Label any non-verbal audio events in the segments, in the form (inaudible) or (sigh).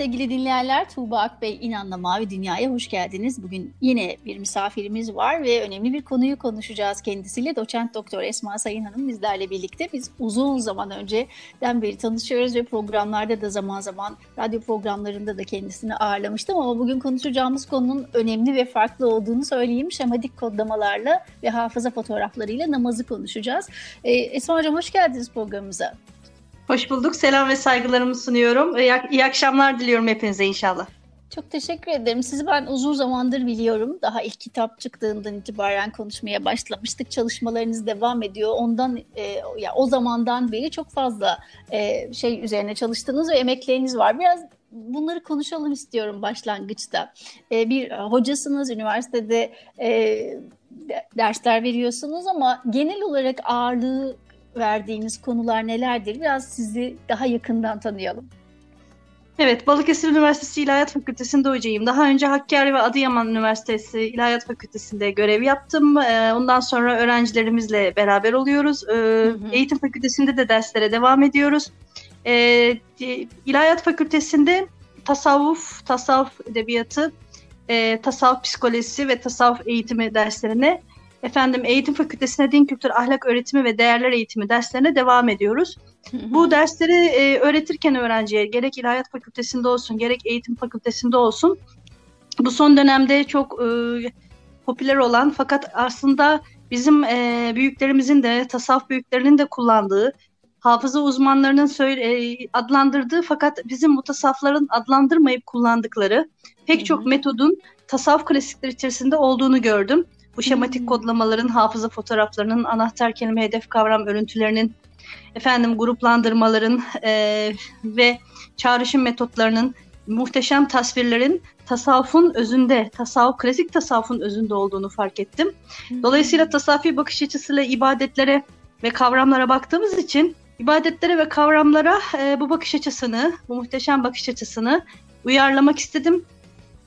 Sevgili dinleyenler. Tuğba Akbey İnan'la Mavi Dünya'ya hoş geldiniz. Bugün yine bir misafirimiz var ve önemli bir konuyu konuşacağız kendisiyle. Doçent Doktor Esma Sayın Hanım bizlerle birlikte. Biz uzun zaman önceden beri tanışıyoruz ve programlarda da zaman zaman radyo programlarında da kendisini ağırlamıştım. Ama bugün konuşacağımız konunun önemli ve farklı olduğunu söyleyeyim. Şematik kodlamalarla ve hafıza fotoğraflarıyla namazı konuşacağız. Ee, Esma Hocam hoş geldiniz programımıza. Hoş bulduk. Selam ve saygılarımı sunuyorum. İyi, iyi akşamlar diliyorum hepinize inşallah. Çok teşekkür ederim. Sizi ben uzun zamandır biliyorum. Daha ilk kitap çıktığından itibaren konuşmaya başlamıştık. Çalışmalarınız devam ediyor. Ondan e, ya o zamandan beri çok fazla e, şey üzerine çalıştığınız ve emekleriniz var. Biraz bunları konuşalım istiyorum başlangıçta. E, bir hocasınız, üniversitede e, dersler veriyorsunuz ama genel olarak ağırlığı verdiğiniz konular nelerdir? Biraz sizi daha yakından tanıyalım. Evet, Balıkesir Üniversitesi İlahiyat Fakültesi'nde hocayım. Daha önce Hakkari ve Adıyaman Üniversitesi İlahiyat Fakültesi'nde görev yaptım. Ee, ondan sonra öğrencilerimizle beraber oluyoruz. Ee, hı hı. Eğitim Fakültesi'nde de derslere devam ediyoruz. Ee, İlahiyat Fakültesi'nde tasavvuf, tasavvuf edebiyatı, e, tasavvuf psikolojisi ve tasavvuf eğitimi derslerine efendim eğitim fakültesine din kültür ahlak öğretimi ve değerler eğitimi derslerine devam ediyoruz. Bu dersleri e, öğretirken öğrenciye gerek ilahiyat fakültesinde olsun gerek eğitim fakültesinde olsun bu son dönemde çok e, popüler olan fakat aslında bizim e, büyüklerimizin de tasavvuf büyüklerinin de kullandığı hafıza uzmanlarının söyle, e, adlandırdığı fakat bizim mutasafların adlandırmayıp kullandıkları pek çok metodun tasavvuf klasikleri içerisinde olduğunu gördüm. Bu şematik kodlamaların, hafıza fotoğraflarının, anahtar kelime, hedef kavram örüntülerinin, efendim gruplandırmaların e, ve çağrışım metotlarının, muhteşem tasvirlerin tasavvufun özünde, tasavvuf, klasik tasavvufun özünde olduğunu fark ettim. Dolayısıyla tasavvufi bakış açısıyla ibadetlere ve kavramlara baktığımız için ibadetlere ve kavramlara e, bu bakış açısını, bu muhteşem bakış açısını uyarlamak istedim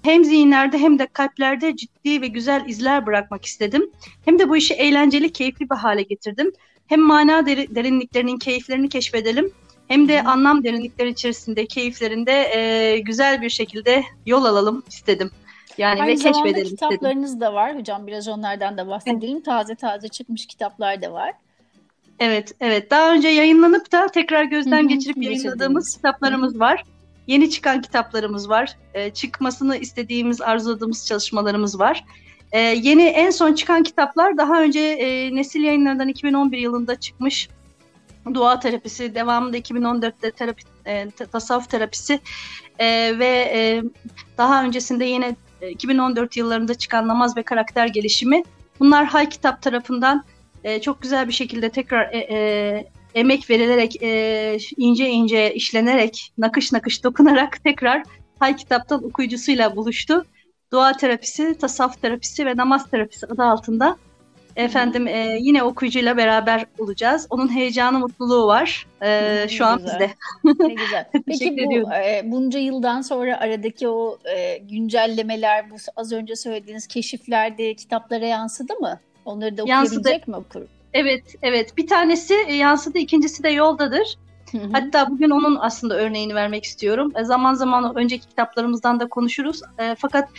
hem zihinlerde hem de kalplerde ciddi ve güzel izler bırakmak istedim. Hem de bu işi eğlenceli, keyifli bir hale getirdim. Hem mana derinliklerinin keyiflerini keşfedelim hem de anlam derinlikleri içerisinde keyiflerinde e, güzel bir şekilde yol alalım istedim. Yani Aynı ve keşfedelim kitaplarınız istedim. da var hocam biraz onlardan da bahsedelim. Evet. Taze taze çıkmış kitaplar da var. Evet, evet. Daha önce yayınlanıp da tekrar gözden Hı-hı, geçirip yayınladığımız kitaplarımız Hı-hı. var. Yeni çıkan kitaplarımız var. E, çıkmasını istediğimiz, arzuladığımız çalışmalarımız var. E, yeni en son çıkan kitaplar daha önce e, Nesil Yayınları'ndan 2011 yılında çıkmış Dua Terapisi, devamında 2014'te terapi, e, tasavvuf terapisi e, ve e, daha öncesinde yine 2014 yıllarında çıkan Namaz ve Karakter Gelişimi. Bunlar Hay Kitap tarafından e, çok güzel bir şekilde tekrar e, e, emek verilerek, e, ince ince işlenerek, nakış nakış dokunarak tekrar Hay Kitap'tan okuyucusuyla buluştu. Dua terapisi, tasavvuf terapisi ve namaz terapisi adı altında efendim e, yine okuyucuyla beraber olacağız. Onun heyecanı, mutluluğu var e, şu an güzel. bizde. Ne (laughs) güzel. Peki bu e, bunca yıldan sonra aradaki o e, güncellemeler, bu az önce söylediğiniz keşiflerde kitaplara yansıdı mı? Onları da okuyabilecek yansıdı. mi okur? Evet, evet. Bir tanesi e, yansıdı, ikincisi de yoldadır. Hatta bugün onun aslında örneğini vermek istiyorum. E, zaman zaman önceki kitaplarımızdan da konuşuruz. E, fakat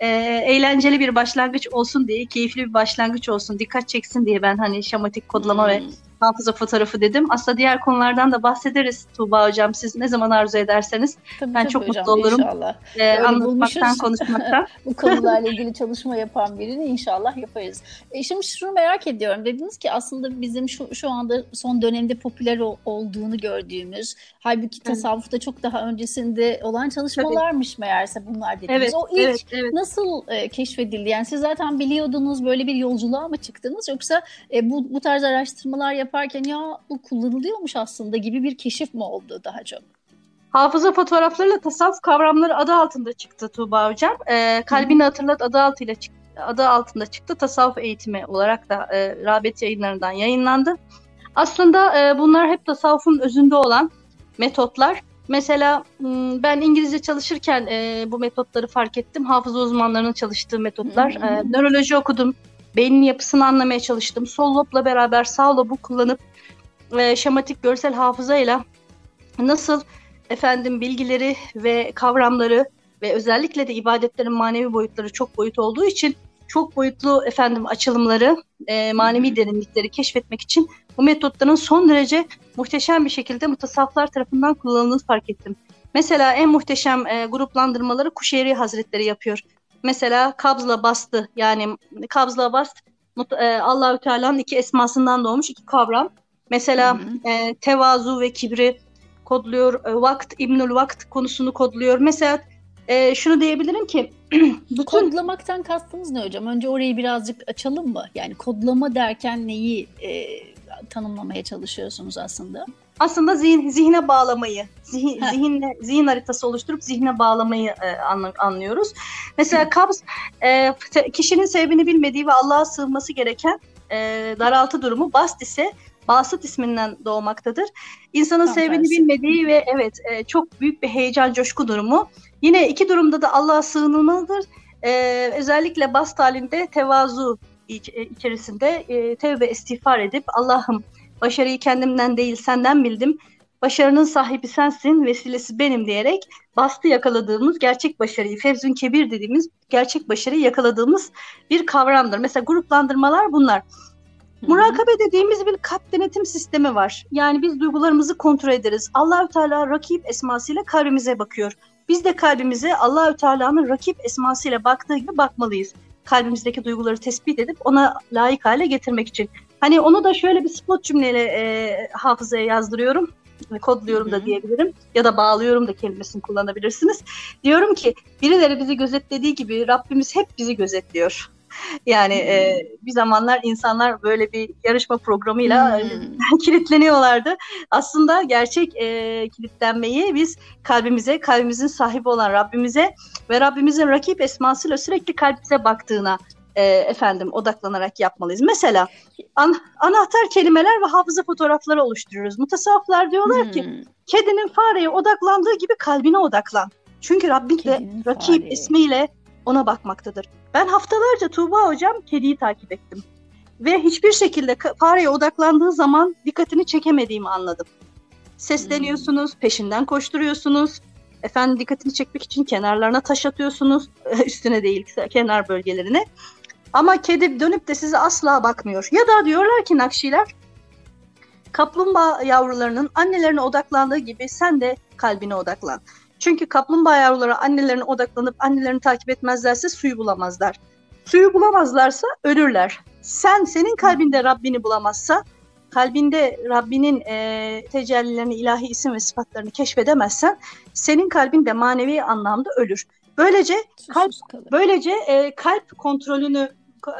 e, eğlenceli bir başlangıç olsun diye, keyifli bir başlangıç olsun, dikkat çeksin diye ben hani şematik kodlama ve hafıza fotoğrafı dedim. Aslında diğer konulardan da bahsederiz Tuğba Hocam. Siz ne zaman arzu ederseniz. Tabii, ben tabii çok hocam, mutlu olurum. İnşallah. Ee, anlatmaktan, (laughs) konuşmaktan. Bu konularla ilgili çalışma yapan birini inşallah yaparız. E şimdi şunu merak ediyorum. Dediniz ki aslında bizim şu, şu anda son dönemde popüler olduğunu gördüğümüz, halbuki tasavvufta çok daha öncesinde olan çalışmalarmış tabii. meğerse bunlar dediniz. Evet, o ilk evet, evet. nasıl e, keşfedildi? Yani siz zaten biliyordunuz böyle bir yolculuğa mı çıktınız yoksa e, bu, bu tarz araştırmalar yap yaparken ya bu kullanılıyormuş aslında gibi bir keşif mi oldu daha çok? Hafıza fotoğraflarıyla tasavvuf kavramları adı altında çıktı Tuğba Hocam. Ee, Kalbini Hatırlat adı altıyla çıktı adı altında çıktı. Tasavvuf eğitimi olarak da e, rağbet yayınlarından yayınlandı. Aslında e, bunlar hep tasavvufun özünde olan metotlar. Mesela ben İngilizce çalışırken e, bu metotları fark ettim. Hafıza uzmanlarının çalıştığı metotlar. E, nöroloji okudum. Beynin yapısını anlamaya çalıştım. Sol lobla beraber sağ lobu kullanıp e, şematik görsel hafızayla nasıl efendim bilgileri ve kavramları ve özellikle de ibadetlerin manevi boyutları çok boyut olduğu için çok boyutlu efendim açılımları, e, manevi derinlikleri keşfetmek için bu metotların son derece muhteşem bir şekilde mutasavvıflar tarafından kullanıldığını fark ettim. Mesela en muhteşem e, gruplandırmaları Kuşeyri Hazretleri yapıyor. Mesela kabzla bastı yani kabzla bast e, Allahü Teala'nın iki esmasından doğmuş iki kavram. Mesela e, tevazu ve kibri kodluyor. E, vakt, İbnül Vakt konusunu kodluyor. Mesela e, şunu diyebilirim ki (clears throat) bütün... Kodlamaktan kastınız ne hocam? Önce orayı birazcık açalım mı? Yani kodlama derken neyi e, tanımlamaya çalışıyorsunuz aslında? Aslında zihin, zihne bağlamayı, zihin, zihinle, zihin haritası oluşturup zihne bağlamayı e, anlıyoruz. Mesela kabz, e, kişinin sebebini bilmediği ve Allah'a sığınması gereken e, daraltı durumu. Bast ise Basıt isminden doğmaktadır. İnsanın Tam sebebini tersi. bilmediği ve evet e, çok büyük bir heyecan, coşku durumu. Yine iki durumda da Allah'a sığınılmalıdır. Ee, özellikle bast halinde tevazu e, içerisinde e, tevbe istiğfar edip Allah'ım başarıyı kendimden değil senden bildim. Başarının sahibi sensin, vesilesi benim diyerek bastı yakaladığımız gerçek başarıyı, Fevzün Kebir dediğimiz gerçek başarıyı yakaladığımız bir kavramdır. Mesela gruplandırmalar bunlar. Murakabe dediğimiz bir kalp denetim sistemi var. Yani biz duygularımızı kontrol ederiz. Allahü Teala rakip esmasıyla kalbimize bakıyor. Biz de kalbimize Allahü Teala'nın rakip esmasıyla baktığı gibi bakmalıyız. Kalbimizdeki duyguları tespit edip ona layık hale getirmek için. Hani onu da şöyle bir spot cümleyle e, hafızaya yazdırıyorum kodluyorum da diyebilirim ya da bağlıyorum da kelimesini kullanabilirsiniz. Diyorum ki birileri bizi gözetlediği gibi Rabbimiz hep bizi gözetliyor. (laughs) Yani e, bir zamanlar insanlar böyle bir yarışma programıyla hmm. (laughs) kilitleniyorlardı. Aslında gerçek e, kilitlenmeyi biz kalbimize, kalbimizin sahibi olan Rabbimize ve Rabbimizin rakip esmasıyla sürekli kalbimize baktığına e, efendim odaklanarak yapmalıyız. Mesela an, anahtar kelimeler ve hafıza fotoğrafları oluşturuyoruz. Mutasavvıflar diyorlar hmm. ki kedinin fareye odaklandığı gibi kalbine odaklan. Çünkü Rabbin de rakip fare. ismiyle ona bakmaktadır. Ben haftalarca Tuğba hocam kediyi takip ettim. Ve hiçbir şekilde fareye odaklandığı zaman dikkatini çekemediğimi anladım. Sesleniyorsunuz, hmm. peşinden koşturuyorsunuz. Efendim dikkatini çekmek için kenarlarına taş atıyorsunuz. (laughs) Üstüne değil, kenar bölgelerine. Ama kedi dönüp de size asla bakmıyor. Ya da diyorlar ki Nakşiler, kaplumbağa yavrularının annelerine odaklandığı gibi sen de kalbine odaklan. Çünkü kaplumbağa yavruları annelerine odaklanıp annelerini takip etmezlerse suyu bulamazlar. Suyu bulamazlarsa ölürler. Sen senin kalbinde Rabbini bulamazsa, kalbinde Rabbinin e, tecellilerini, ilahi isim ve sıfatlarını keşfedemezsen, senin kalbin de manevi anlamda ölür. Böylece kalp böylece e, kalp kontrolünü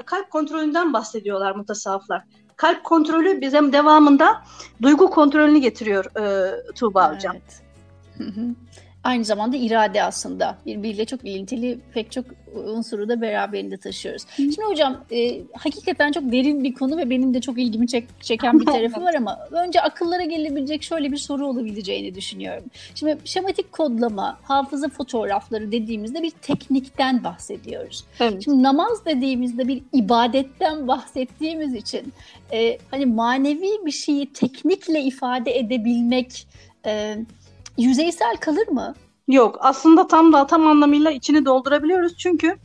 kalp kontrolünden bahsediyorlar mutasavvıflar. Kalp kontrolü bizim devamında duygu kontrolünü getiriyor e, Tuğba evet. hocam. Hı aynı zamanda irade aslında. Birbiriyle çok ilintili pek çok unsuru da beraberinde taşıyoruz. Hı. Şimdi hocam e, hakikaten çok derin bir konu ve benim de çok ilgimi çek, çeken bir (laughs) tarafı var ama önce akıllara gelebilecek şöyle bir soru olabileceğini düşünüyorum. Şimdi şematik kodlama, hafıza fotoğrafları dediğimizde bir teknikten bahsediyoruz. Evet. Şimdi namaz dediğimizde bir ibadetten bahsettiğimiz için e, hani manevi bir şeyi teknikle ifade edebilmek e, yüzeysel kalır mı? Yok aslında tam da tam anlamıyla içini doldurabiliyoruz çünkü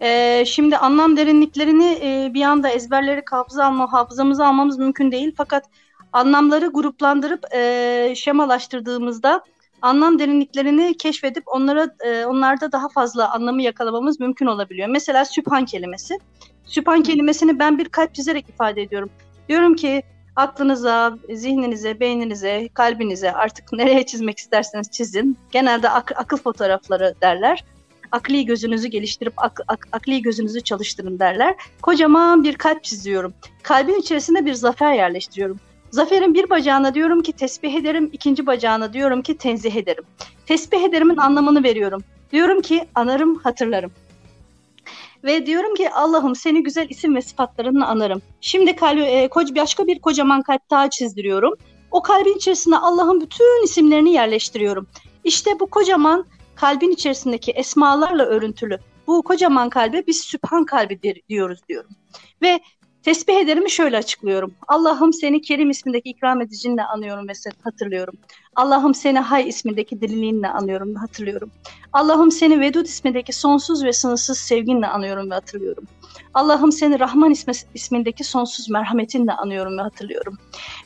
e, şimdi anlam derinliklerini e, bir anda ezberleri hafıza alma, hafızamıza almamız mümkün değil fakat anlamları gruplandırıp e, şemalaştırdığımızda anlam derinliklerini keşfedip onlara e, onlarda daha fazla anlamı yakalamamız mümkün olabiliyor. Mesela süphan kelimesi. Süphan kelimesini ben bir kalp çizerek ifade ediyorum. Diyorum ki aklınıza, zihninize, beyninize, kalbinize artık nereye çizmek isterseniz çizin. Genelde ak- akıl fotoğrafları derler. Akli gözünüzü geliştirip ak- ak- akli gözünüzü çalıştırın derler. Kocaman bir kalp çiziyorum. Kalbin içerisinde bir zafer yerleştiriyorum. Zaferin bir bacağına diyorum ki tesbih ederim, ikinci bacağına diyorum ki tenzih ederim. Tesbih ederimin anlamını veriyorum. Diyorum ki anarım, hatırlarım. Ve diyorum ki Allah'ım seni güzel isim ve sıfatlarınla anarım. Şimdi kalbi, e, koc, başka bir kocaman kalp daha çizdiriyorum. O kalbin içerisine Allah'ın bütün isimlerini yerleştiriyorum. İşte bu kocaman kalbin içerisindeki esmalarla örüntülü bu kocaman kalbe biz sübhan kalbi diyoruz diyorum. Ve tesbih ederimi şöyle açıklıyorum. Allah'ım seni Kerim ismindeki ikram edicinle anıyorum ve hatırlıyorum. Allah'ım seni Hay ismindeki dililiğinle anıyorum ve hatırlıyorum. Allah'ım seni Vedud ismindeki sonsuz ve sınırsız sevginle anıyorum ve hatırlıyorum. Allah'ım seni Rahman ismi, ismindeki sonsuz merhametinle anıyorum ve hatırlıyorum.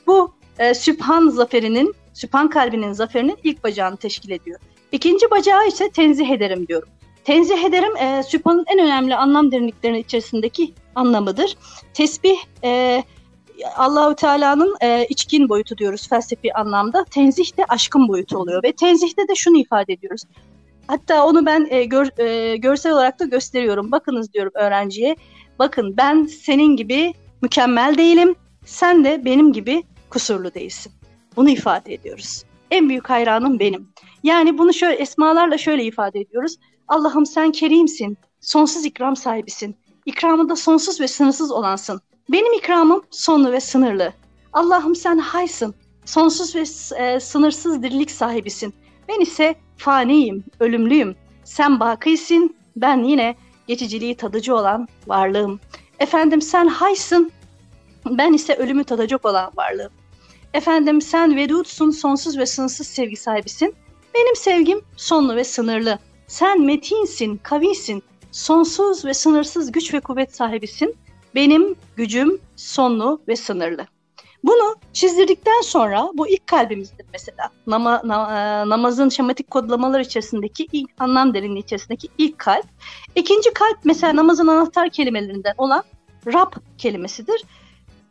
Bu e, Sübhan zaferinin, Sübhan kalbinin zaferinin ilk bacağını teşkil ediyor. İkinci bacağı ise tenzih ederim diyorum. Tenzih ederim e, Sübhan'ın en önemli anlam derinliklerinin içerisindeki anlamıdır. Tesbih e, Allahü Teala'nın e, içkin boyutu diyoruz felsefi anlamda. Tenzih de aşkın boyutu oluyor ve tenzihte de şunu ifade ediyoruz. Hatta onu ben e, gör, e, görsel olarak da gösteriyorum. Bakınız diyorum öğrenciye. Bakın ben senin gibi mükemmel değilim. Sen de benim gibi kusurlu değilsin. Bunu ifade ediyoruz. En büyük hayranım benim. Yani bunu şöyle esmalarla şöyle ifade ediyoruz. Allah'ım sen kerimsin, sonsuz ikram sahibisin. İkramında sonsuz ve sınırsız olansın. Benim ikramım sonlu ve sınırlı. Allah'ım sen haysın, sonsuz ve e, sınırsız dirilik sahibisin. Ben ise faniyim, ölümlüyüm. Sen bakisin, ben yine geçiciliği tadıcı olan varlığım. Efendim sen haysın, ben ise ölümü tadacak olan varlığım. Efendim sen vedutsun, sonsuz ve sınırsız sevgi sahibisin. Benim sevgim sonlu ve sınırlı. Sen metinsin, kavisin, sonsuz ve sınırsız güç ve kuvvet sahibisin. Benim gücüm sonlu ve sınırlı. Bunu çizdirdikten sonra bu ilk kalbimizdir mesela. Nama, na, e, namazın şematik kodlamalar içerisindeki ilk anlam derinliği içerisindeki ilk kalp. İkinci kalp mesela namazın anahtar kelimelerinden olan Rab kelimesidir.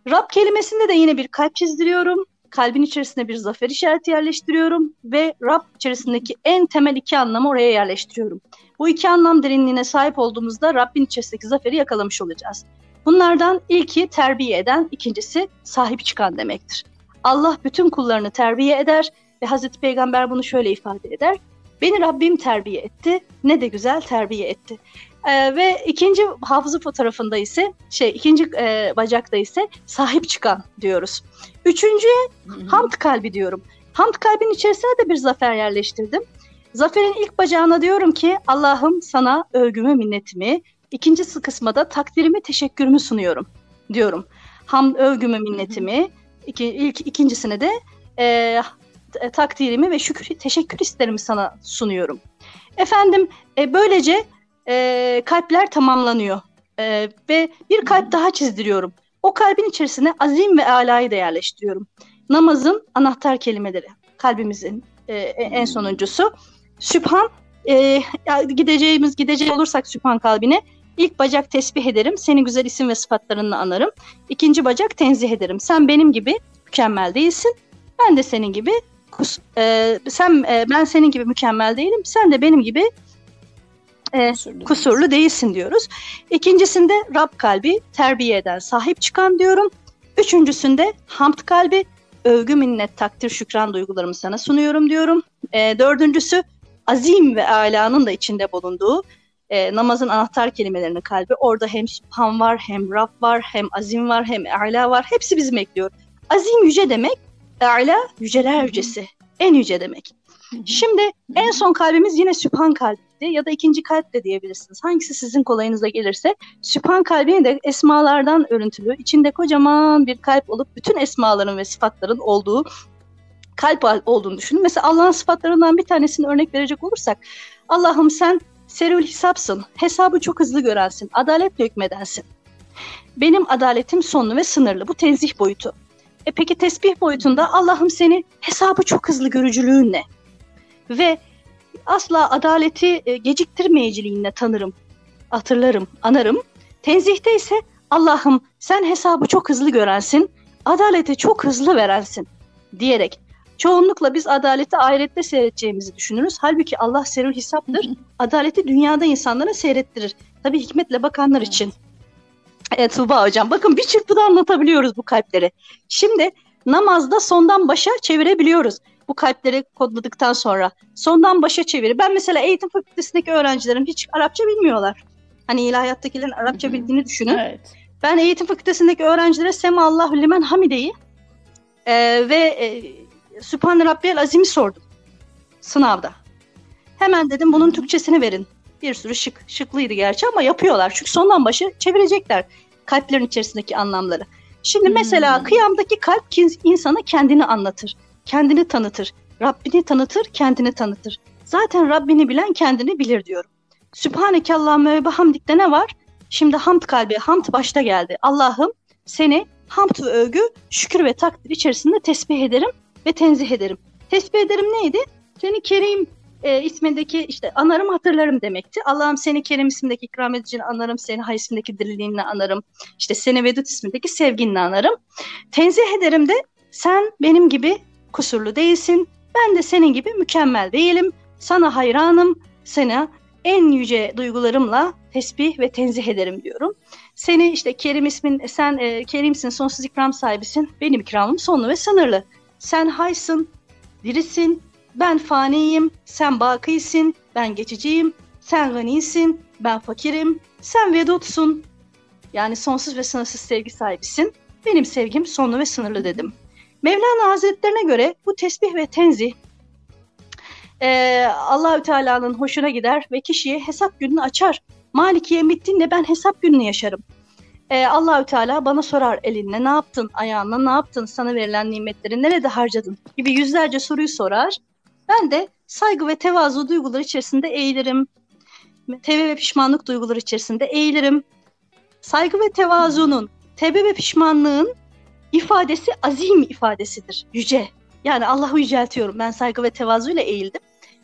Rab kelimesinde de yine bir kalp çizdiriyorum kalbin içerisine bir zafer işareti yerleştiriyorum ve Rab içerisindeki en temel iki anlamı oraya yerleştiriyorum. Bu iki anlam derinliğine sahip olduğumuzda Rabbin içerisindeki zaferi yakalamış olacağız. Bunlardan ilki terbiye eden, ikincisi sahip çıkan demektir. Allah bütün kullarını terbiye eder ve Hazreti Peygamber bunu şöyle ifade eder. Beni Rabbim terbiye etti, ne de güzel terbiye etti. Ee, ve ikinci hafızı fotoğrafında ise şey ikinci e, bacakta ise sahip çıkan diyoruz. Üçüncüye hamd kalbi diyorum. Hamd kalbin içerisine de bir zafer yerleştirdim. Zaferin ilk bacağına diyorum ki Allah'ım sana övgümü, minnetimi, ikinci kısma da takdirimi, teşekkürümü sunuyorum diyorum. Ham övgümü, minnetimi, iki, ilk ikincisine de e, takdirimi ve şükür, teşekkür isterimi sana sunuyorum. Efendim e, böylece e, kalpler tamamlanıyor e, ve bir kalp daha çizdiriyorum. O kalbin içerisine azim ve alayı da yerleştiriyorum. Namazın anahtar kelimeleri, kalbimizin e, en sonuncusu. Sübhan, e, gideceğimiz gidecek olursak Sübhan kalbine ilk bacak tesbih ederim, seni güzel isim ve sıfatlarınla anarım. İkinci bacak tenzih ederim. Sen benim gibi mükemmel değilsin, ben de senin gibi kus, e, sen e, ben senin gibi mükemmel değilim, sen de benim gibi e, kusurlu, kusurlu değilsin diyoruz. İkincisinde Rab kalbi terbiye eden, sahip çıkan diyorum. Üçüncüsünde hamd kalbi, övgü, minnet, takdir, şükran duygularımı sana sunuyorum diyorum. E, dördüncüsü azim ve alanın da içinde bulunduğu e, namazın anahtar kelimelerinin kalbi. Orada hem Subhan var, hem Rab var, hem azim var, hem ala var. Hepsi bizim ekliyor. Azim yüce demek, ala yüceler yücesi, en yüce demek. Şimdi en son kalbimiz yine Sübhan kalbi ya da ikinci kalp de diyebilirsiniz. Hangisi sizin kolayınıza gelirse. Sübhan kalbini de esmalardan örüntülü, içinde kocaman bir kalp olup bütün esmaların ve sıfatların olduğu kalp olduğunu düşünün. Mesela Allah'ın sıfatlarından bir tanesini örnek verecek olursak Allah'ım sen serül hesapsın, hesabı çok hızlı görensin, adaletle hükmedensin. Benim adaletim sonlu ve sınırlı. Bu tenzih boyutu. E peki tesbih boyutunda Allah'ım seni hesabı çok hızlı görücülüğünle ve asla adaleti e, tanırım, hatırlarım, anarım. Tenzihte ise Allah'ım sen hesabı çok hızlı görensin, adaleti çok hızlı verensin diyerek çoğunlukla biz adaleti ahirette seyredeceğimizi düşünürüz. Halbuki Allah serül hesaptır. (laughs) Adaleti dünyada insanlara seyrettirir. Tabii hikmetle bakanlar için. Evet Tuğba hocam bakın bir çırpıda anlatabiliyoruz bu kalpleri. Şimdi namazda sondan başa çevirebiliyoruz bu kalpleri kodladıktan sonra sondan başa çeviri. Ben mesela eğitim fakültesindeki öğrencilerim hiç Arapça bilmiyorlar. Hani ilahiyattakilerin Arapça bildiğini düşünün. Evet. Ben eğitim fakültesindeki öğrencilere Sema Allahu limen hamideyi e, ve e, Sübhane Rabbiyel Azim'i sordum sınavda. Hemen dedim bunun Türkçesini verin. Bir sürü şık, şıklıydı gerçi ama yapıyorlar. Çünkü sondan başı çevirecekler kalplerin içerisindeki anlamları. Şimdi mesela Hmm. kıyamdaki kalp insana kendini anlatır, kendini tanıtır, Rabbini tanıtır, kendini tanıtır. Zaten Rabbini bilen kendini bilir diyorum. Sübhaneke Allahümme ve bihamdik'te ne var? Şimdi hamd kalbi, hamd başta geldi. Allah'ım seni hamd ve övgü, şükür ve takdir içerisinde tesbih ederim ve tenzih ederim. Tesbih ederim neydi? Seni Kerim e, ismindeki işte anarım hatırlarım demekti. Allah'ım seni Kerim ismindeki ikram edicini anarım, seni Hay ismindeki diriliğinle anarım. İşte seni Vedud ismindeki sevginle anarım. Tenzih ederim de sen benim gibi kusurlu değilsin. Ben de senin gibi mükemmel değilim. Sana hayranım. Sana en yüce duygularımla tesbih ve tenzih ederim diyorum. Seni işte Kerim ismin, sen e, Kerimsin, sonsuz ikram sahibisin. Benim ikramım sonlu ve sınırlı. Sen haysın, dirisin, ben faniyim, sen bakisin, ben geçiciyim, sen ganisin, ben fakirim, sen vedutsun. Yani sonsuz ve sınırsız sevgi sahibisin. Benim sevgim sonlu ve sınırlı dedim. Mevlana Hazretlerine göre bu tesbih ve tenzih e, Allahü Teala'nın hoşuna gider ve kişiye hesap gününü açar. Maliki Yevmiddin'le ben hesap gününü yaşarım. E, Allahü Teala bana sorar elinle ne yaptın, ayağınla ne yaptın, sana verilen nimetleri nerede harcadın gibi yüzlerce soruyu sorar. Ben de saygı ve tevazu duyguları içerisinde eğilirim. Tevbe ve pişmanlık duyguları içerisinde eğilirim. Saygı ve tevazunun, tevbe ve pişmanlığın ifadesi azim ifadesidir, yüce. Yani Allah'ı yüceltiyorum. Ben saygı ve tevazuyla eğildim.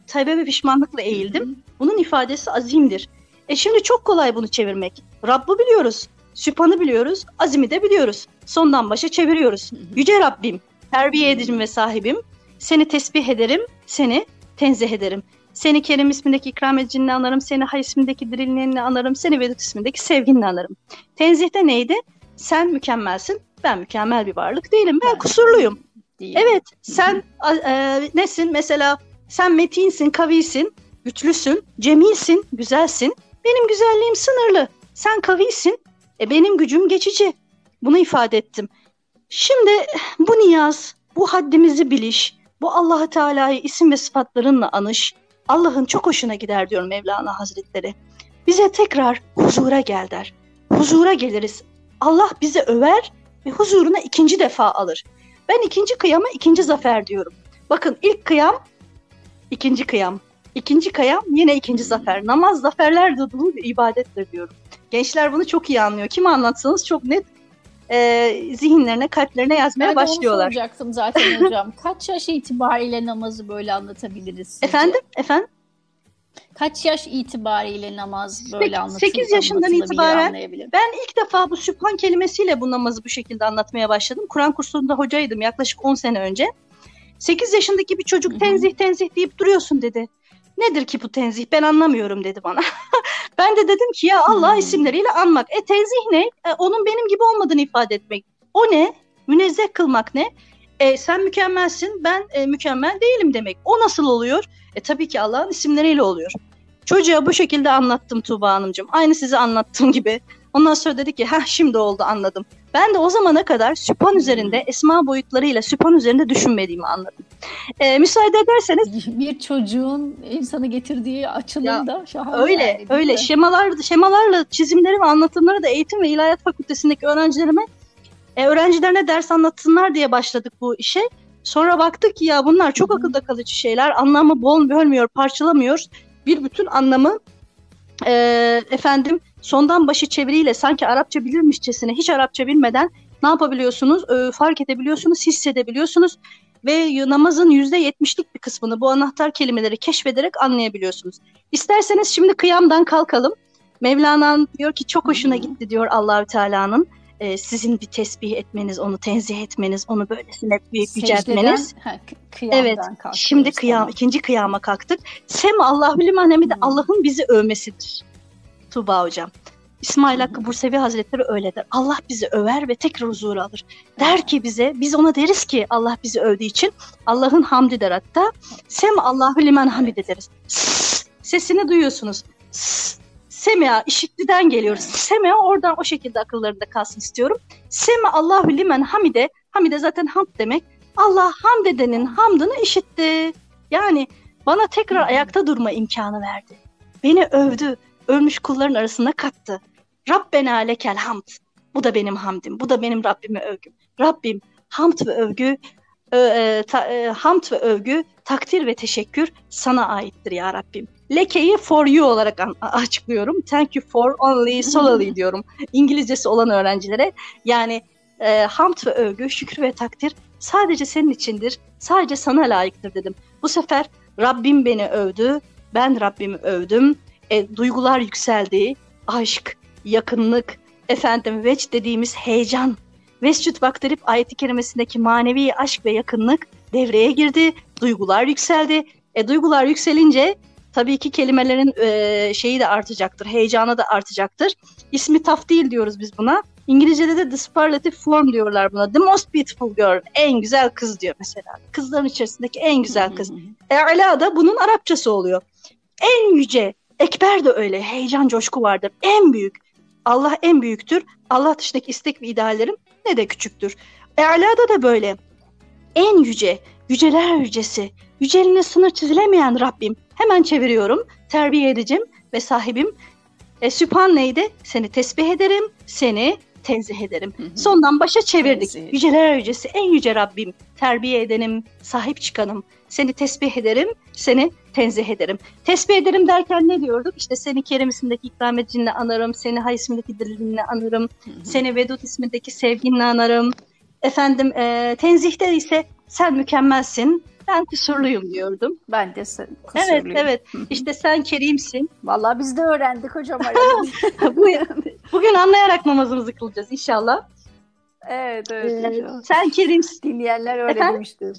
Tevbe ve pişmanlıkla eğildim. Bunun ifadesi azimdir. E şimdi çok kolay bunu çevirmek. Rabb'ı biliyoruz. Sübhan'ı biliyoruz. Azim'i de biliyoruz. Sondan başa çeviriyoruz. Yüce Rabbim, terbiye edicim ve sahibim. Seni tesbih ederim, seni tenzih ederim. Seni Kerim ismindeki ikram edicinle anarım, seni Hay ismindeki dirilliğinle anarım, seni Vedut ismindeki sevginle anarım. Tenzihte neydi? Sen mükemmelsin, ben mükemmel bir varlık değilim, ben kusurluyum. Değil. Evet, sen e, nesin? Mesela sen metinsin, kavisin, güçlüsün, cemilsin, güzelsin. Benim güzelliğim sınırlı. Sen kavisin, e, benim gücüm geçici. Bunu ifade ettim. Şimdi bu niyaz, bu haddimizi biliş, bu Allahü Teala'yı isim ve sıfatlarınla anış, Allah'ın çok hoşuna gider diyor Mevlana Hazretleri. Bize tekrar huzura gel der. Huzura geliriz. Allah bizi över ve huzuruna ikinci defa alır. Ben ikinci kıyama ikinci zafer diyorum. Bakın ilk kıyam, ikinci kıyam. İkinci kıyam yine ikinci zafer. Namaz zaferler dolu bir ibadettir diyorum. Gençler bunu çok iyi anlıyor. Kime anlatsanız çok net e, zihinlerine, kalplerine yazmaya Ben başlıyorlar. soracaktım zaten hocam. Kaç yaş itibariyle namazı böyle anlatabiliriz? sizce? Efendim? Efendim? Kaç yaş itibariyle namaz böyle anlatılır? sekiz yaşından anlatılabilir, itibaren? Ben ilk defa bu Sübhan kelimesiyle bu namazı bu şekilde anlatmaya başladım. Kur'an kursunda hocaydım yaklaşık 10 sene önce. 8 yaşındaki bir çocuk tenzih tenzih deyip duruyorsun dedi. Nedir ki bu tenzih ben anlamıyorum dedi bana. (laughs) ben de dedim ki ya Allah Hmm. isimleriyle anmak. E tenzih ne? E, onun benim gibi olmadığını ifade etmek. O ne? Münezzeh kılmak ne? E, sen mükemmelsin ben e, mükemmel değilim demek. O nasıl oluyor? E tabii ki Allah'ın isimleriyle oluyor. Çocuğa bu şekilde anlattım Tuğba Hanımcığım. Aynı size anlattığım gibi. Ondan sonra dedi ki ha şimdi oldu anladım. Ben de o zamana kadar süpan üzerinde esma boyutlarıyla süpan üzerinde düşünmediğimi anladım. Ee, müsaade ederseniz Bir çocuğun insanı getirdiği açılım Ya, da şahane. öyle yani, öyle şemalar şemalarla çizimleri ve anlatımları da eğitim ve ilahiyat fakültesindeki öğrencilerime e, öğrencilerine ders anlatsınlar diye başladık bu işe. Sonra baktık ki ya bunlar çok akılda kalıcı şeyler. Anlamı bol bölmüyor, parçalamıyor. Bir bütün anlamı e, efendim sondan başı çeviriyle sanki Arapça bilirmişçesine hiç Arapça bilmeden ne yapabiliyorsunuz? E, fark edebiliyorsunuz, hissedebiliyorsunuz ve namazın yüzde yetmişlik bir kısmını bu anahtar kelimeleri keşfederek anlayabiliyorsunuz. İsterseniz şimdi kıyamdan kalkalım. Mevlana diyor ki çok hoşuna gitti diyor Allahü Teala'nın. E, sizin bir tesbih etmeniz, onu tenzih etmeniz, onu böylesine büyük yüceltmeniz. Evet. Şimdi kıyam, ikinci kıyama kalktık. Sem Allahu liman hamide Hmm. Allah'ın bizi övmesidir. Tuğba hocam. İsmail. Hakkı Bursevi Hazretleri öyle der. Allah bizi över ve tekrar huzura alır. Der ki bize, biz ona deriz ki Allah bizi övdüğü için Allah'ın hamdi der hatta. Sem Allahu liman hamide deriz. Sss, Sesini duyuyorsunuz. Sss, Semea işittiden geliyoruz. Semea oradan o şekilde akıllarında kalsın istiyorum. Seme Allahu limen hamide. Hamide zaten hamd demek. Allah hamd edenin hamdını işitti. Yani bana tekrar ayakta durma imkanı verdi. Beni övdü. Ölmüş kulların arasına kattı. Rabbena lekel hamd. Bu da benim hamdim. Bu da benim Rabbime övgüm. Rabbim hamd ve övgü e, ta, e, hamd ve övgü, takdir ve teşekkür sana aittir ya Rabbim. Leke'yi for you olarak açıklıyorum. Thank you for only solely diyorum. İngilizcesi olan öğrencilere. Yani e, hamd ve övgü, şükür ve takdir sadece senin içindir. Sadece sana layıktır dedim. Bu sefer Rabbim beni övdü. Ben Rabbimi övdüm. E, duygular yükseldi. Aşk, yakınlık, efendim veç dediğimiz heyecan. Vescüt Vaktarip ayeti kerimesindeki manevi aşk ve yakınlık devreye girdi. Duygular yükseldi. E, duygular yükselince tabii ki kelimelerin e, şeyi de artacaktır. Heyecanı da artacaktır. İsmi taf değil diyoruz biz buna. İngilizce'de de the superlative form diyorlar buna. The most beautiful girl. En güzel kız diyor mesela. Kızların içerisindeki en güzel kız. E'la da bunun Arapçası oluyor. En yüce, ekber de öyle. Heyecan, coşku vardır. En büyük. Allah en büyüktür. Allah dışındaki istek ve ideallerim ne de küçüktür. E'la'da da böyle. En yüce, yüceler yücesi, yüceliğine sınır çizilemeyen Rabbim. Hemen çeviriyorum. Terbiye edeceğim ve sahibim. E, Sübhan neydi? Seni tesbih ederim, seni tenzih ederim. Hı hı. Sondan başa çevirdik. Tenzih. Yüceler yücesi, en yüce Rabbim. Terbiye edenim, sahip çıkanım. Seni tesbih ederim, seni tenzih ederim. Tesbih ederim derken ne diyorduk? İşte seni Kerim ismindeki ikram edicinle anarım, seni Hay ismindeki dililinle anarım, seni Vedud ismindeki sevginle anarım. Efendim e, tenzihte ise sen mükemmelsin, ben kusurluyum diyordum. Ben de sen Evet, kusurluyum. evet. İşte sen kerimsin. Vallahi biz de öğrendik hocam (laughs) Bugün anlayarak namazımızı kılacağız inşallah. evet, Ee, evet. sen kerimsin. Dinleyenler öyle Efendim? demişti.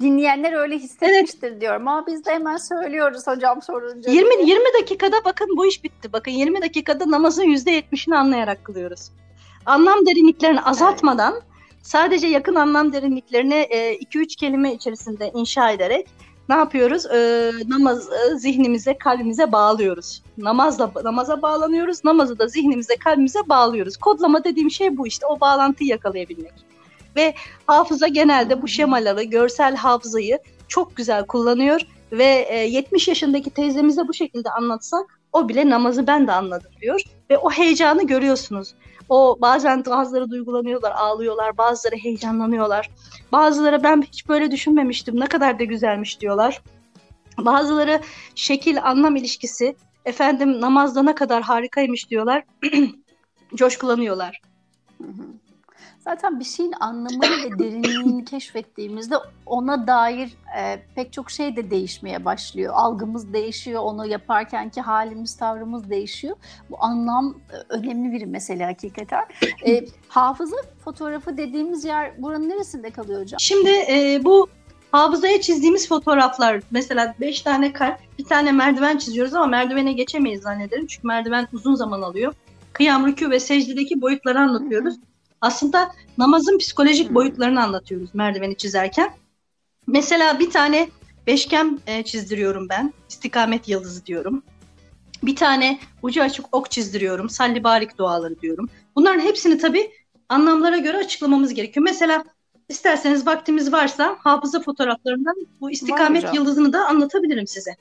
Dinleyenler öyle hissetmiştir diyorum ama biz de hemen söylüyoruz hocam sorunca. 20 20 dakikada bakın bu iş bitti. Bakın 20 dakikada namazın %70'ini anlayarak kılıyoruz. Anlam derinliklerini azaltmadan sadece yakın anlam derinliklerini 2-3 kelime içerisinde inşa ederek ne yapıyoruz? E, namazı zihnimize, kalbimize bağlıyoruz. Namazla namaza bağlanıyoruz. Namazı da zihnimize, kalbimize bağlıyoruz. Kodlama dediğim şey bu işte. O bağlantıyı yakalayabilmek. Ve hafıza genelde bu şemaları, görsel hafızayı çok güzel kullanıyor ve e, 70 yaşındaki teyzemize bu şekilde anlatsak o bile namazı ben de anladım diyor ve o heyecanı görüyorsunuz. O bazen bazıları duygulanıyorlar, ağlıyorlar, bazıları heyecanlanıyorlar. Bazıları ben hiç böyle düşünmemiştim, ne kadar da güzelmiş diyorlar. Bazıları şekil anlam ilişkisi, efendim namazda ne kadar harikaymış diyorlar. (clears throat) Coşkulanıyorlar. Hı hı. Zaten bir şeyin anlamını ve derinliğini (coughs) keşfettiğimizde ona dair e, pek çok şey de değişmeye başlıyor. Algımız değişiyor, onu yaparkenki halimiz, tavrımız değişiyor. Bu anlam e, önemli bir mesele hakikaten. E, (coughs) hafıza fotoğrafı dediğimiz yer buranın neresinde kalıyor hocam? Şimdi e, bu hafızaya çizdiğimiz fotoğraflar mesela 5 tane kalp, bir tane merdiven çiziyoruz ama merdivene geçemeyiz zannederim. Çünkü merdiven uzun zaman alıyor. Kıyam, rükû ve secdedeki boyutları anlatıyoruz. Aslında namazın psikolojik boyutlarını anlatıyoruz merdiveni çizerken. Mesela bir tane beşgen e, çizdiriyorum ben. İstikamet yıldızı diyorum. Bir tane ucu açık ok çizdiriyorum. Salli barik duaları diyorum. Bunların hepsini tabii anlamlara göre açıklamamız gerekiyor. Mesela isterseniz vaktimiz varsa hafıza fotoğraflarından bu istikamet yıldızını da anlatabilirim size.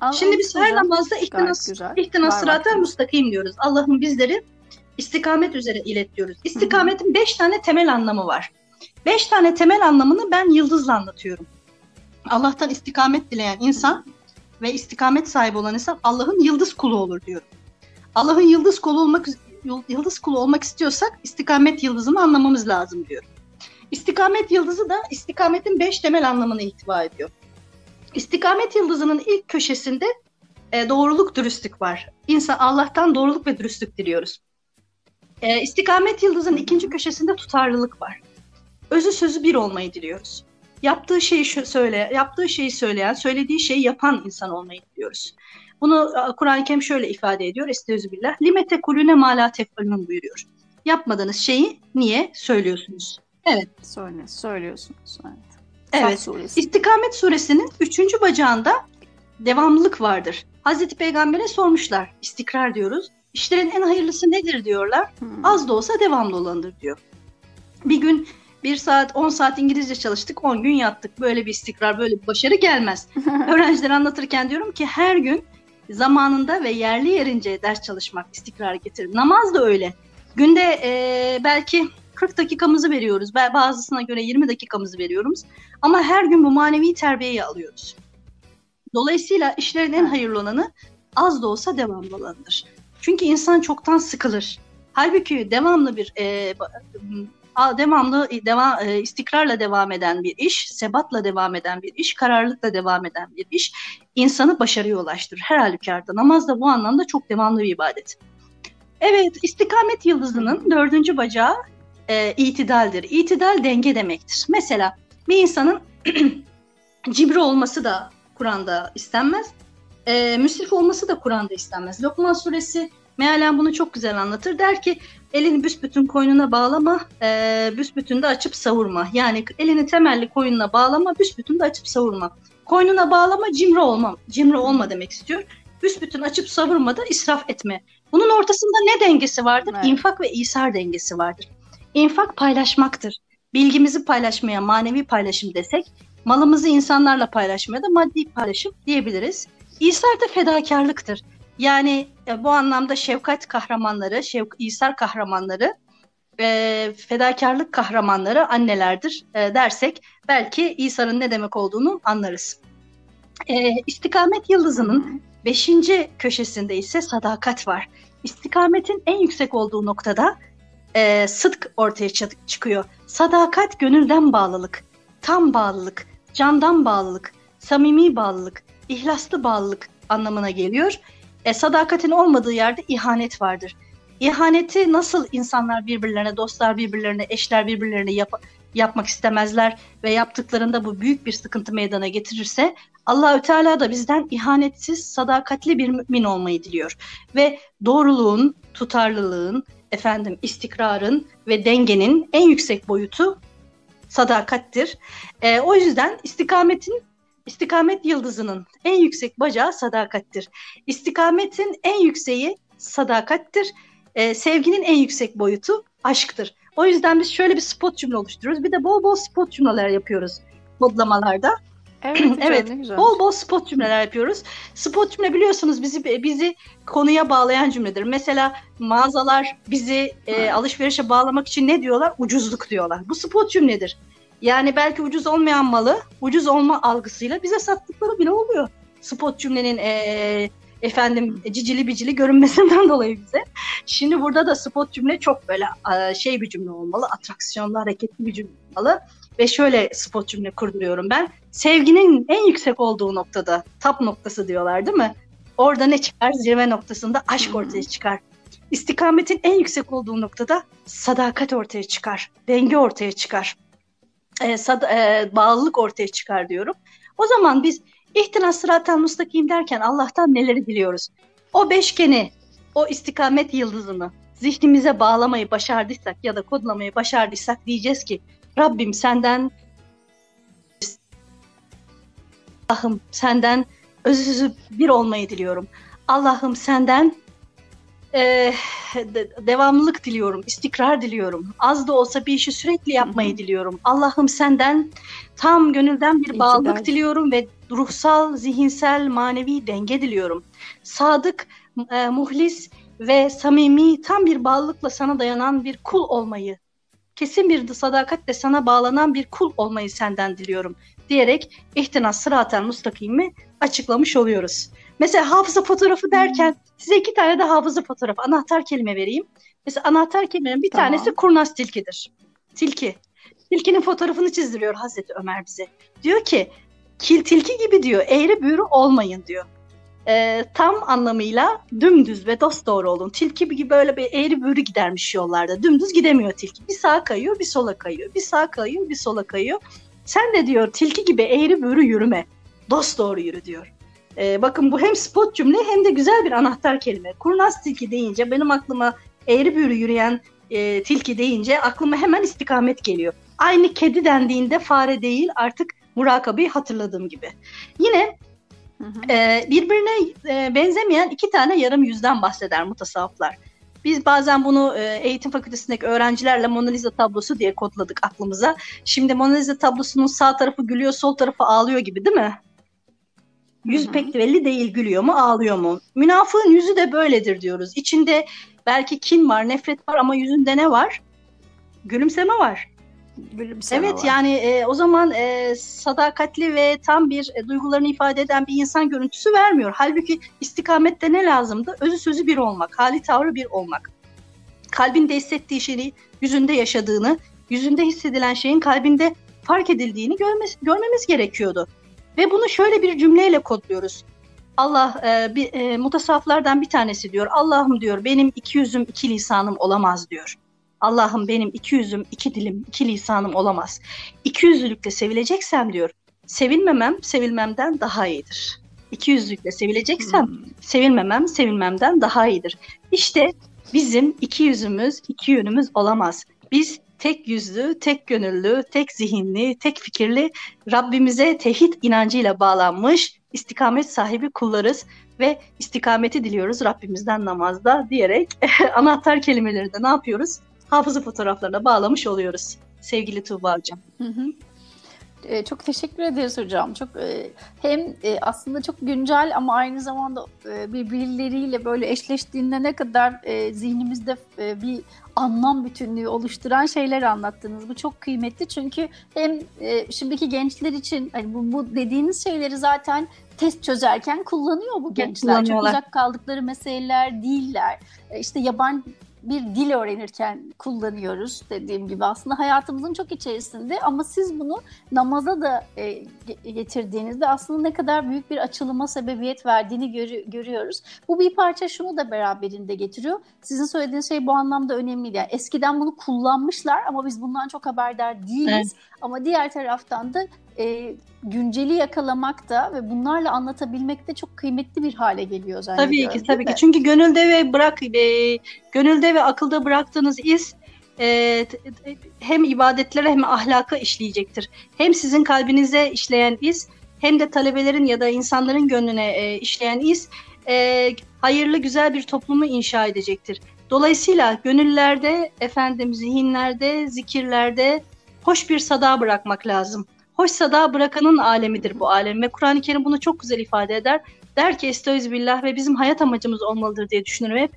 Al- Şimdi biz her namazda ihtinas, ihtinas sıratel mustakim diyoruz. Allah'ım bizleri istikamet üzere ilet diyoruz. İstikametin beş tane temel anlamı var. Beş tane temel anlamını ben yıldızla anlatıyorum. Allah'tan istikamet dileyen insan ve istikamet sahibi olan insan Allah'ın yıldız kulu olur diyorum. Allah'ın yıldız kulu olmak yıldız kulu olmak istiyorsak istikamet yıldızını anlamamız lazım diyorum. İstikamet yıldızı da istikametin beş temel anlamını ihtiva ediyor. İstikamet yıldızının ilk köşesinde e, doğruluk, dürüstlük var. İnsan Allah'tan doğruluk ve dürüstlük diliyoruz. E, istikamet yıldızının ikinci köşesinde tutarlılık var. Özü sözü bir olmayı diliyoruz. Yaptığı şeyi söyle, yaptığı şeyi söyleyen, söylediği şeyi yapan insan olmayı diliyoruz. Bunu e, Kur'an-ı Kerim şöyle ifade ediyor. Estağfirullah. Limete kulüne ma la tef'alun buyuruyor. Yapmadığınız şeyi niye söylüyorsunuz? Söyle, söylüyorsunuz. Evet. Evet. Suresi. İstikamet suresinin üçüncü bacağında devamlılık vardır. Hazreti Peygamber'e sormuşlar. İstikrar diyoruz. İşlerin en hayırlısı nedir diyorlar. Hmm. Az da olsa devamlı olandır diyor. Bir gün bir saat 10 saat İngilizce çalıştık 10 gün yattık. Böyle bir istikrar böyle bir başarı gelmez. (laughs) Öğrencilere anlatırken diyorum ki her gün zamanında ve yerli yerince ders çalışmak istikrar getirir. Namaz da öyle. Günde e, belki 40 dakikamızı veriyoruz. Bazısına göre 20 dakikamızı veriyoruz. Ama her gün bu manevi terbiyeyi alıyoruz. Dolayısıyla işlerin en hayırlı olanı az da olsa devamlı olanıdır. Çünkü insan çoktan sıkılır. Halbuki devamlı bir e, devamlı devam e, istikrarla devam eden bir iş, sebatla devam eden bir iş, kararlılıkla devam eden bir iş insanı başarıya ulaştırır. Her halükarda namaz da bu anlamda çok devamlı bir ibadet. Evet, istikamet yıldızının dördüncü bacağı e, itidaldir. İtidal denge demektir. Mesela bir insanın (clears throat) cibri olması da Kur'an'da istenmez. E, müsrif olması da Kur'an'da istenmez. Lokman suresi mealen bunu çok güzel anlatır. Der ki elini büsbütün koynuna bağlama, e, büsbütün de açıp savurma. Yani elini temelli koynuna bağlama, büsbütün de açıp savurma. Koynuna bağlama, cimri olma. Cimri olma demek istiyor. Büsbütün açıp savurma da israf etme. Bunun ortasında ne dengesi vardır? Evet. İnfak ve isar dengesi vardır. İnfak paylaşmaktır. Bilgimizi paylaşmaya manevi paylaşım desek, malımızı insanlarla paylaşmaya da maddi paylaşım diyebiliriz. İsar da fedakarlıktır. Yani e, bu anlamda şefkat kahramanları, şevk, İsar kahramanları, e, fedakarlık kahramanları annelerdir e, dersek belki İsa'nın ne demek olduğunu anlarız. E, istikamet yıldızının beşinci köşesinde ise sadakat var. İstikametin en yüksek olduğu noktada e, sıdk ortaya çıkıyor. Sadakat gönülden bağlılık, tam bağlılık, candan bağlılık, samimi bağlılık, ihlaslı bağlılık anlamına geliyor. E, sadakatin olmadığı yerde ihanet vardır. İhaneti nasıl insanlar birbirlerine, dostlar birbirlerine, eşler birbirlerine yap yapmak istemezler ve yaptıklarında bu büyük bir sıkıntı meydana getirirse Allahü Teala da bizden ihanetsiz, sadakatli bir mümin olmayı diliyor ve doğruluğun, tutarlılığın, efendim istikrarın ve dengenin en yüksek boyutu sadakattir. E, o yüzden istikametin istikamet yıldızının en yüksek bacağı sadakattir. İstikametin en yükseği sadakattir. E, sevginin en yüksek boyutu aşktır. O yüzden biz şöyle bir spot cümle oluşturuyoruz. Bir de bol bol spot cümleler yapıyoruz kodlamalarda. (clears throat) Evet, evet bol bol spot cümleler yapıyoruz. Spot cümle biliyorsunuz bizi bizi konuya bağlayan cümledir. Mesela mağazalar bizi e, alışverişe bağlamak için ne diyorlar? Ucuzluk diyorlar. Bu spot cümledir. Yani belki ucuz olmayan malı ucuz olma algısıyla bize sattıkları bile oluyor. Spot cümlenin e, efendim cicili bicili görünmesinden (laughs) dolayı bize. Şimdi burada da spot cümle çok böyle e, şey bir cümle olmalı. Atraksiyonlu, hareketli bir cümle olmalı. Ve şöyle spot cümle kurduruyorum ben. Sevginin en yüksek olduğu noktada, tap noktası diyorlar değil mi? Orada ne çıkar? Zirve noktasında aşk ortaya çıkar. İstikametin en yüksek olduğu noktada sadakat ortaya çıkar. Denge ortaya çıkar. E, sad, e, bağlılık ortaya çıkar diyorum. O zaman biz ihtinas sıratel mustakim derken Allah'tan neleri biliyoruz? O beşgeni, o istikamet yıldızını zihnimize bağlamayı başardıysak ya da kodlamayı başardıysak diyeceğiz ki Rabbim senden Allah'ım senden özü bir olmayı diliyorum. Allah'ım senden e, de, devamlılık diliyorum, istikrar diliyorum. Az da olsa bir işi sürekli yapmayı diliyorum. Allah'ım senden tam gönülden bir bağlılık diliyorum ve ruhsal, zihinsel, manevi denge diliyorum. Sadık, e, muhlis ve samimi tam bir bağlılıkla sana dayanan bir kul olmayı kesin bir sadakatle sana bağlanan bir kul olmayı senden diliyorum diyerek ihtinas sıraten mustakimi açıklamış oluyoruz. Mesela hafıza fotoğrafı derken size iki tane de hafıza fotoğrafı anahtar kelime vereyim. Mesela anahtar kelimenin bir tamam. tanesi kurnaz tilkidir. Tilki. Tilkinin fotoğrafını çizdiriyor Hazreti Ömer bize. Diyor ki kil tilki gibi diyor eğri büğrü olmayın diyor e, tam anlamıyla dümdüz ve dost doğru olun. Tilki gibi böyle bir eğri büğrü gidermiş yollarda. Dümdüz gidemiyor tilki. Bir sağa kayıyor, bir sola kayıyor. Bir sağa kayıyor, bir sola kayıyor. Sen de diyor tilki gibi eğri büğrü yürüme. Dost doğru yürü diyor. E, bakın bu hem spot cümle hem de güzel bir anahtar kelime. Kurnaz tilki deyince benim aklıma eğri büğrü yürüyen e, tilki deyince aklıma hemen istikamet geliyor. Aynı kedi dendiğinde fare değil artık murakabeyi hatırladığım gibi. Yine Ee, birbirine e, benzemeyen iki tane yarım yüzden bahseder mutasavvıflar. Biz bazen bunu e, eğitim fakültesindeki öğrencilerle Mona Lisa tablosu diye kodladık aklımıza. Şimdi Mona Lisa tablosunun sağ tarafı gülüyor, sol tarafı ağlıyor gibi değil mi? Yüz Hı-hı. pek belli değil gülüyor mu, ağlıyor mu? Münafığın yüzü de böyledir diyoruz. İçinde belki kin var, nefret var ama yüzünde ne var? Gülümseme var gülümseme Evet var. yani e, o zaman e, sadakatli ve tam bir e, duygularını ifade eden bir insan görüntüsü vermiyor. Halbuki istikamette ne lazımdı? Özü sözü bir olmak, hali tavrı bir olmak. Kalbinde hissettiği şeyi yüzünde yaşadığını, yüzünde hissedilen şeyin kalbinde fark edildiğini görmesi, görmemiz gerekiyordu. Ve bunu şöyle bir cümleyle kodluyoruz. Allah e, bir, e, mutasavvıflardan bir tanesi diyor. Allah'ım diyor benim iki yüzüm iki lisanım olamaz diyor. Allah'ım benim iki yüzüm, iki dilim, iki lisanım olamaz. İki yüzlülükle sevileceksem diyor, sevilmemem sevilmemden daha iyidir. İki yüzlülükle sevileceksem hmm. sevilmemem sevilmemden daha iyidir. İşte bizim iki yüzümüz, iki yönümüz olamaz. Biz tek yüzlü, tek gönüllü, tek zihinli, tek fikirli, Rabbimize tevhid inancıyla bağlanmış, istikamet sahibi kullarız ve istikameti diliyoruz Rabbimizden namazda diyerek (laughs) anahtar kelimeleri de ne yapıyoruz? hafıza fotoğraflarına bağlamış oluyoruz sevgili Tuğba Hocam. Hı hı. E, çok teşekkür ederiz hocam. Çok e, hem e, aslında çok güncel ama aynı zamanda e, birbirleriyle böyle eşleştiğinde ne kadar e, zihnimizde e, bir anlam bütünlüğü oluşturan şeyler anlattınız. Bu çok kıymetli çünkü hem e, şimdiki gençler için hani bu, bu dediğiniz şeyleri zaten test çözerken kullanıyor bu gençler. Çok uzak kaldıkları meseleler değiller. E, işte yabancı bir dil öğrenirken kullanıyoruz dediğim gibi aslında hayatımızın çok içerisinde ama siz bunu namaza da e, getirdiğinizde aslında ne kadar büyük bir açılıma sebebiyet verdiğini gör, görüyoruz. Bu bir parça şunu da beraberinde getiriyor. Sizin söylediğiniz şey bu anlamda önemli. Yani eskiden bunu kullanmışlar ama biz bundan çok haberdar değiliz. Evet. Ama diğer taraftan da e, günceli yakalamak da ve bunlarla anlatabilmek de çok kıymetli bir hale geliyor zannediyorum. Tabii ki tabii ki. Çünkü gönülde ve bırak e, gönülde ve akılda bıraktığınız iz e, hem ibadetlere hem ahlaka işleyecektir. Hem sizin kalbinize işleyen iz hem de talebelerin ya da insanların gönlüne e, işleyen iz e, hayırlı güzel bir toplumu inşa edecektir. Dolayısıyla gönüllerde, efendim zihinlerde, zikirlerde hoş bir sada bırakmak lazım. Hoşsa da bırakanın alemidir bu alem ve Kur'an-ı Kerim bunu çok güzel ifade eder. Der ki estaiz billah ve bizim hayat amacımız olmalıdır diye düşünürüm hep.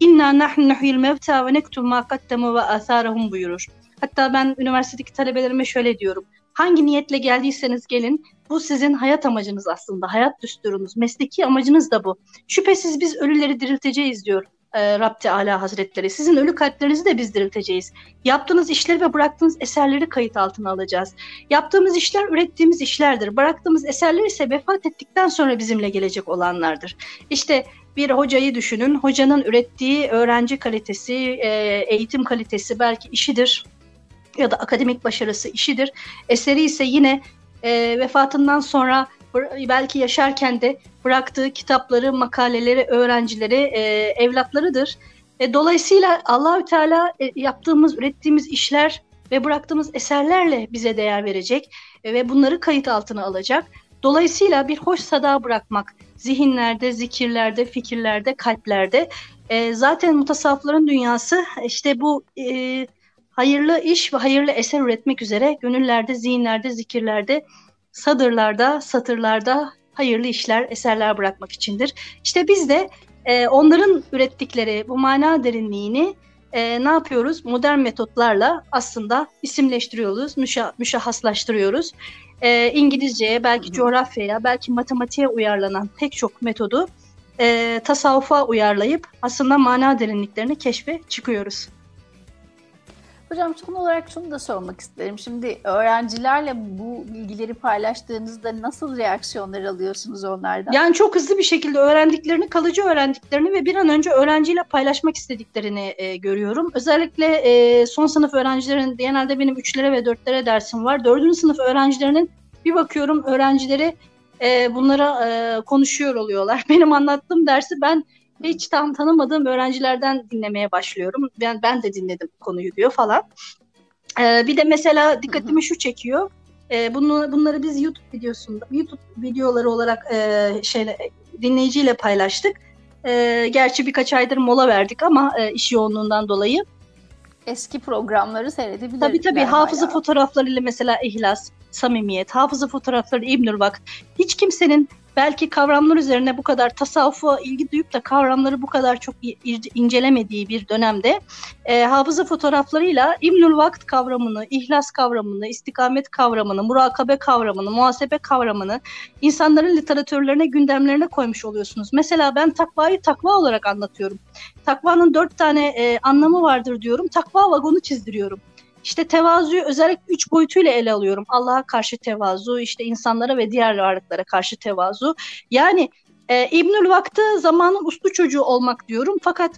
İnna nahnu nuhyil mevta ve nektub ma qaddemu ve atharahum buyurur. Hatta ben üniversitedeki talebelerime şöyle diyorum. Hangi niyetle geldiyseniz gelin bu sizin hayat amacınız aslında. Hayat düsturunuz, mesleki amacınız da bu. Şüphesiz biz ölüleri dirilteceğiz diyor e, Rab Teala Hazretleri. Sizin ölü kalplerinizi de biz dirilteceğiz. Yaptığınız işleri ve bıraktığınız eserleri kayıt altına alacağız. Yaptığımız işler ürettiğimiz işlerdir. Bıraktığımız eserler ise vefat ettikten sonra bizimle gelecek olanlardır. İşte bir hocayı düşünün. Hocanın ürettiği öğrenci kalitesi, e, eğitim kalitesi belki işidir ya da akademik başarısı işidir. Eseri ise yine e, vefatından sonra belki yaşarken de bıraktığı kitapları, makaleleri, öğrencileri, e, evlatlarıdır. E, dolayısıyla Allahü Teala e, yaptığımız, ürettiğimiz işler ve bıraktığımız eserlerle bize değer verecek e, ve bunları kayıt altına alacak. Dolayısıyla bir hoş sada bırakmak zihinlerde, zikirlerde, fikirlerde, kalplerde. E, zaten mutasavvıfların dünyası işte bu e, hayırlı iş ve hayırlı eser üretmek üzere gönüllerde, zihinlerde, zikirlerde sadırlarda, satırlarda hayırlı işler, eserler bırakmak içindir. İşte biz de e, onların ürettikleri bu mana derinliğini e, ne yapıyoruz? Modern metotlarla aslında isimleştiriyoruz, müşa, müşahhaslaştırıyoruz. E, İngilizceye, belki Hı-hı. coğrafyaya, belki matematiğe uyarlanan pek çok metodu e, tasavvufa uyarlayıp aslında mana derinliklerini keşfe çıkıyoruz. Hocam son olarak şunu da sormak isterim. Şimdi öğrencilerle bu bilgileri paylaştığınızda nasıl reaksiyonlar alıyorsunuz onlardan? Yani çok hızlı bir şekilde öğrendiklerini, kalıcı öğrendiklerini ve bir an önce öğrenciyle paylaşmak istediklerini e, görüyorum. Özellikle e, son sınıf öğrencilerin, genelde benim üçlere ve dörtlere dersim var. Dördüncü sınıf öğrencilerinin bir bakıyorum öğrencileri e, bunlara e, konuşuyor oluyorlar. (laughs) Benim anlattığım dersi ben hiç tam tanımadığım öğrencilerden dinlemeye başlıyorum. Ben ben de dinledim konuyu diyor falan. Ee, bir de mesela dikkatimi şu çekiyor. E, bunu, bunları biz YouTube videosunda, YouTube videoları olarak e, şeyle, dinleyiciyle paylaştık. E, gerçi birkaç aydır mola verdik ama e, iş yoğunluğundan dolayı. Eski programları seyredebilirler. Tabii tabii hafıza fotoğraflarıyla mesela ihlas, samimiyet, hafıza fotoğrafları İbnül Vakt. Hiç kimsenin belki kavramlar üzerine bu kadar tasavvufa ilgi duyup da kavramları bu kadar çok incelemediği bir dönemde e, hafıza fotoğraflarıyla İbnül Vakt kavramını, ihlas kavramını, istikamet kavramını, murakabe kavramını, muhasebe kavramını insanların literatürlerine, gündemlerine koymuş oluyorsunuz. Mesela ben takvayı takva olarak anlatıyorum. Takvanın dört tane e, anlamı vardır diyorum. Takva vagonu çizdiriyorum. İşte tevazuyu özellikle üç boyutuyla ele alıyorum. Allah'a karşı tevazu, işte insanlara ve diğer varlıklara karşı tevazu. Yani e, İbnül Vakti zamanın uslu çocuğu olmak diyorum. Fakat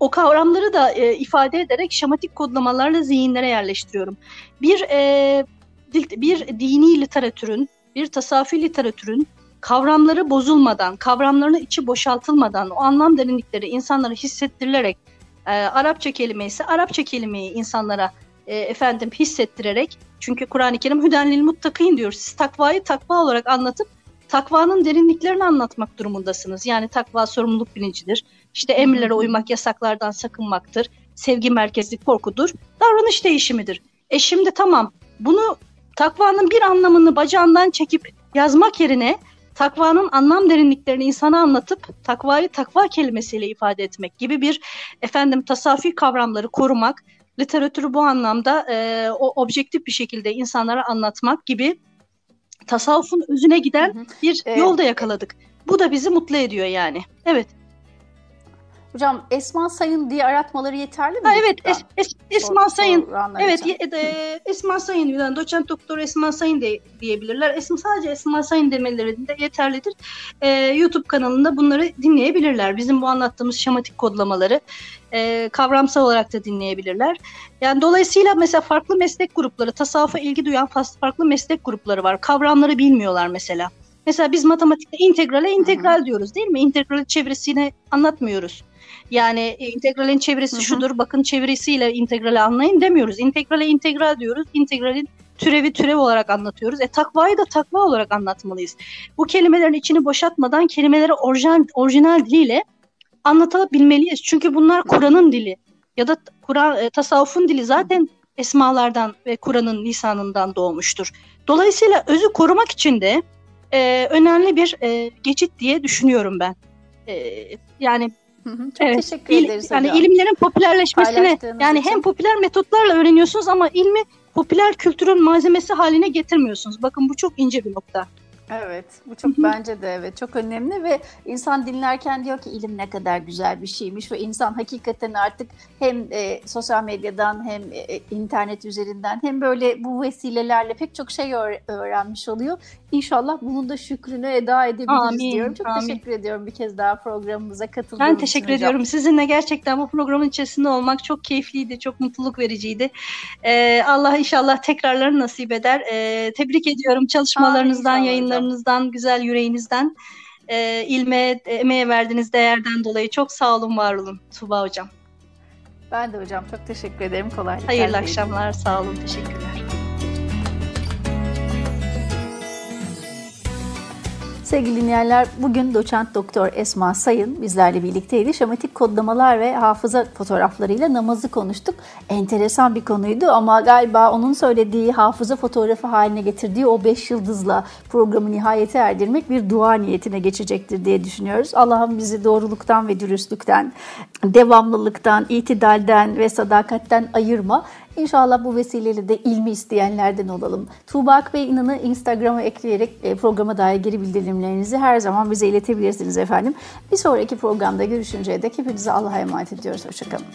o kavramları da e, ifade ederek şematik kodlamalarla zihinlere yerleştiriyorum. Bir e, bir dini literatürün, bir tasavvufi literatürün kavramları bozulmadan, kavramlarının içi boşaltılmadan, o anlam derinlikleri insanlara hissettirilerek e, Arapça kelime ise Arapça kelimeyi insanlara e, efendim hissettirerek çünkü Kur'an-ı Kerim hüdenlil muttakin diyor. Siz takvayı takva olarak anlatıp takvanın derinliklerini anlatmak durumundasınız. Yani takva sorumluluk bilincidir. İşte emirlere uymak, yasaklardan sakınmaktır. Sevgi merkezli korkudur. Davranış değişimidir. E şimdi tamam bunu takvanın bir anlamını bacağından çekip yazmak yerine takvanın anlam derinliklerini insana anlatıp takvayı takva kelimesiyle ifade etmek gibi bir efendim tasavvufi kavramları korumak, literatürü bu anlamda e, o objektif bir şekilde insanlara anlatmak gibi tasavvufun özüne giden hı hı. bir evet. yolda yakaladık. Bu da bizi mutlu ediyor yani. Evet. Hocam Esma Sayın diye aratmaları yeterli mi? Ha, evet es, es, Esma Sor, Sayın. Evet e, Esma Sayın yani doçent doktor Esma Sayın de, diyebilirler. Esma sadece Esma Sayın demeleri de yeterlidir. E, YouTube kanalında bunları dinleyebilirler. Bizim bu anlattığımız şematik kodlamaları e, kavramsal olarak da dinleyebilirler. Yani dolayısıyla mesela farklı meslek grupları, tasavvufa ilgi duyan farklı meslek grupları var. Kavramları bilmiyorlar mesela. Mesela biz matematikte integrale integral Hı-hı. diyoruz değil mi? İntegralin çevresini anlatmıyoruz. Yani integralin çevresi Hı-hı. şudur, bakın çevresiyle integrali anlayın demiyoruz. İntegrale integral diyoruz. İntegralin türevi türev olarak anlatıyoruz. E takvayı da takva olarak anlatmalıyız. Bu kelimelerin içini boşaltmadan kelimeleri orijinal, orijinal diliyle anlatabilmeliyiz. Çünkü bunlar Kur'an'ın dili ya da Kur'an e, tasavvufun dili zaten esmalardan ve Kur'an'ın lisanından doğmuştur. Dolayısıyla özü korumak için de e, önemli bir e, geçit diye düşünüyorum ben. E, yani Hı hı, çok evet, teşekkür il, ederiz yani hocam. ilimlerin popülerleşmesine yani için. hem popüler metotlarla öğreniyorsunuz ama ilmi popüler kültürün malzemesi haline getirmiyorsunuz. Bakın bu çok ince bir nokta. Evet, bu çok bence de evet çok önemli ve insan dinlerken diyor ki ilim ne kadar güzel bir şeymiş ve insan hakikaten artık hem e, sosyal medyadan hem e, internet üzerinden hem böyle bu vesilelerle pek çok şey öğrenmiş oluyor. İnşallah bunun da şükrünü eda edebiliriz amin, diyorum. Çok amin. teşekkür ediyorum bir kez daha programımıza katıldığınız için. Ben teşekkür hocam. ediyorum. Sizinle gerçekten bu programın içerisinde olmak çok keyifliydi, çok mutluluk vericiydi. Ee, Allah inşallah tekrarlarını nasip eder. Ee, tebrik ediyorum çalışmalarınızdan, amin, yayınlarınızdan, güzel yüreğinizden. Ee, ilme, emeğe verdiğiniz değerden dolayı çok sağ olun, var olun Tuba Hocam. Ben de hocam çok teşekkür ederim. Kolaylıklar. Hayırlı akşamlar. Sağ olun. Teşekkürler. Sevgili dinleyenler, bugün doçent doktor Esma Sayın bizlerle birlikteydi. Şematik kodlamalar ve hafıza fotoğraflarıyla namazı konuştuk. Enteresan bir konuydu ama galiba onun söylediği hafıza fotoğrafı haline getirdiği o beş yıldızla programı nihayete erdirmek bir dua niyetine geçecektir diye düşünüyoruz. Allah'ım bizi doğruluktan ve dürüstlükten, devamlılıktan, itidalden ve sadakatten ayırma. İnşallah bu vesileyle de ilmi isteyenlerden olalım. Tuğba Akbey İnan'ı Instagram'a ekleyerek e, programa dair geri bildirimlerinizi her zaman bize iletebilirsiniz efendim. Bir sonraki programda görüşünceye dek hepinize Allah'a emanet ediyoruz. Hoşçakalın.